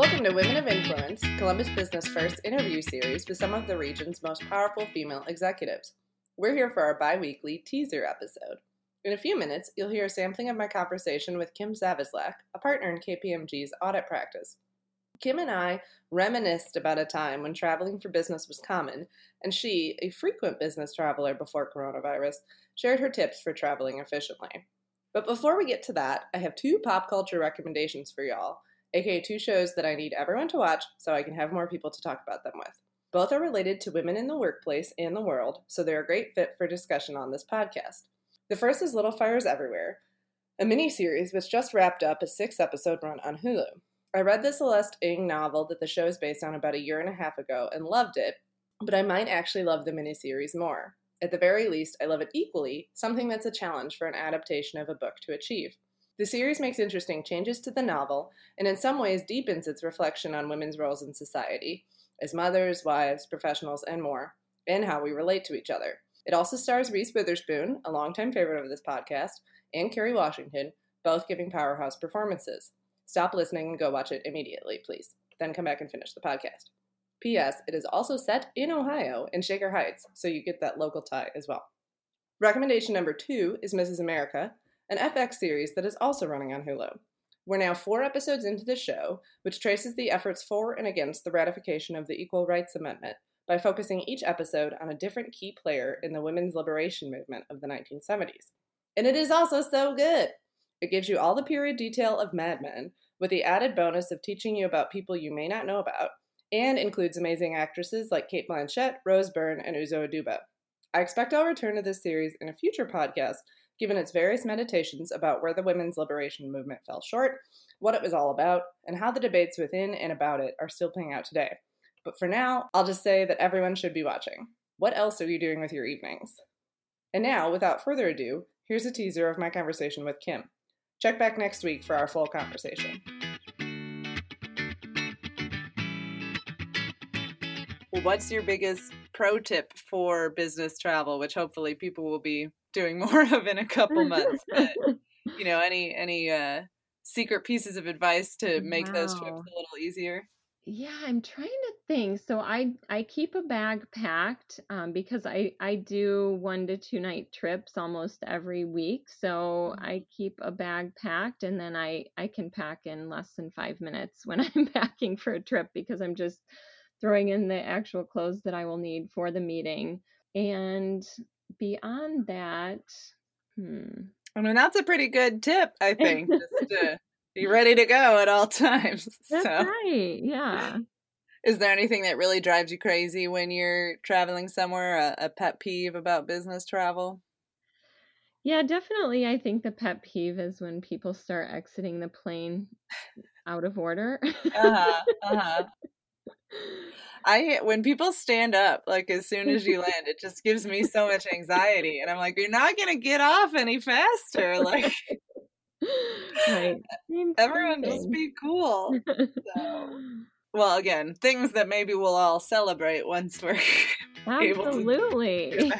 Welcome to Women of Influence, Columbus Business First interview series with some of the region's most powerful female executives. We're here for our bi weekly teaser episode. In a few minutes, you'll hear a sampling of my conversation with Kim Zavislak, a partner in KPMG's audit practice. Kim and I reminisced about a time when traveling for business was common, and she, a frequent business traveler before coronavirus, shared her tips for traveling efficiently. But before we get to that, I have two pop culture recommendations for y'all, aka two shows that I need everyone to watch so I can have more people to talk about them with. Both are related to women in the workplace and the world, so they're a great fit for discussion on this podcast. The first is Little Fires Everywhere, a miniseries which just wrapped up a six episode run on Hulu. I read the Celeste Ng novel that the show is based on about a year and a half ago and loved it, but I might actually love the miniseries more. At the very least, I love it equally, something that's a challenge for an adaptation of a book to achieve. The series makes interesting changes to the novel and in some ways deepens its reflection on women's roles in society as mothers, wives, professionals, and more, and how we relate to each other. It also stars Reese Witherspoon, a longtime favorite of this podcast, and Kerry Washington, both giving powerhouse performances. Stop listening and go watch it immediately, please. Then come back and finish the podcast. P.S. It is also set in Ohio in Shaker Heights, so you get that local tie as well. Recommendation number two is Mrs. America, an FX series that is also running on Hulu. We're now four episodes into the show, which traces the efforts for and against the ratification of the Equal Rights Amendment by focusing each episode on a different key player in the women's liberation movement of the 1970s. And it is also so good! It gives you all the period detail of Mad Men, with the added bonus of teaching you about people you may not know about, and includes amazing actresses like Cate Blanchett, Rose Byrne, and Uzo Aduba. I expect I'll return to this series in a future podcast, given its various meditations about where the women's liberation movement fell short, what it was all about, and how the debates within and about it are still playing out today. But for now, I'll just say that everyone should be watching. What else are you doing with your evenings? And now, without further ado, here's a teaser of my conversation with Kim. Check back next week for our full conversation. What's your biggest pro tip for business travel, which hopefully people will be doing more of in a couple months? But you know, any any uh, secret pieces of advice to make wow. those trips a little easier? Yeah, I'm trying to think. So I I keep a bag packed um, because I I do one to two night trips almost every week. So mm-hmm. I keep a bag packed, and then I I can pack in less than five minutes when I'm packing for a trip because I'm just throwing in the actual clothes that I will need for the meeting. And beyond that, hmm. I mean that's a pretty good tip, I think. just to be ready to go at all times. That's so. right. Yeah. Is there anything that really drives you crazy when you're traveling somewhere? A, a pet peeve about business travel? Yeah, definitely. I think the pet peeve is when people start exiting the plane out of order. uh-huh, uh-huh. I when people stand up like as soon as you land, it just gives me so much anxiety, and I'm like, you're not gonna get off any faster. Like, right. Everyone just be cool. So. Well, again, things that maybe we'll all celebrate once we're absolutely.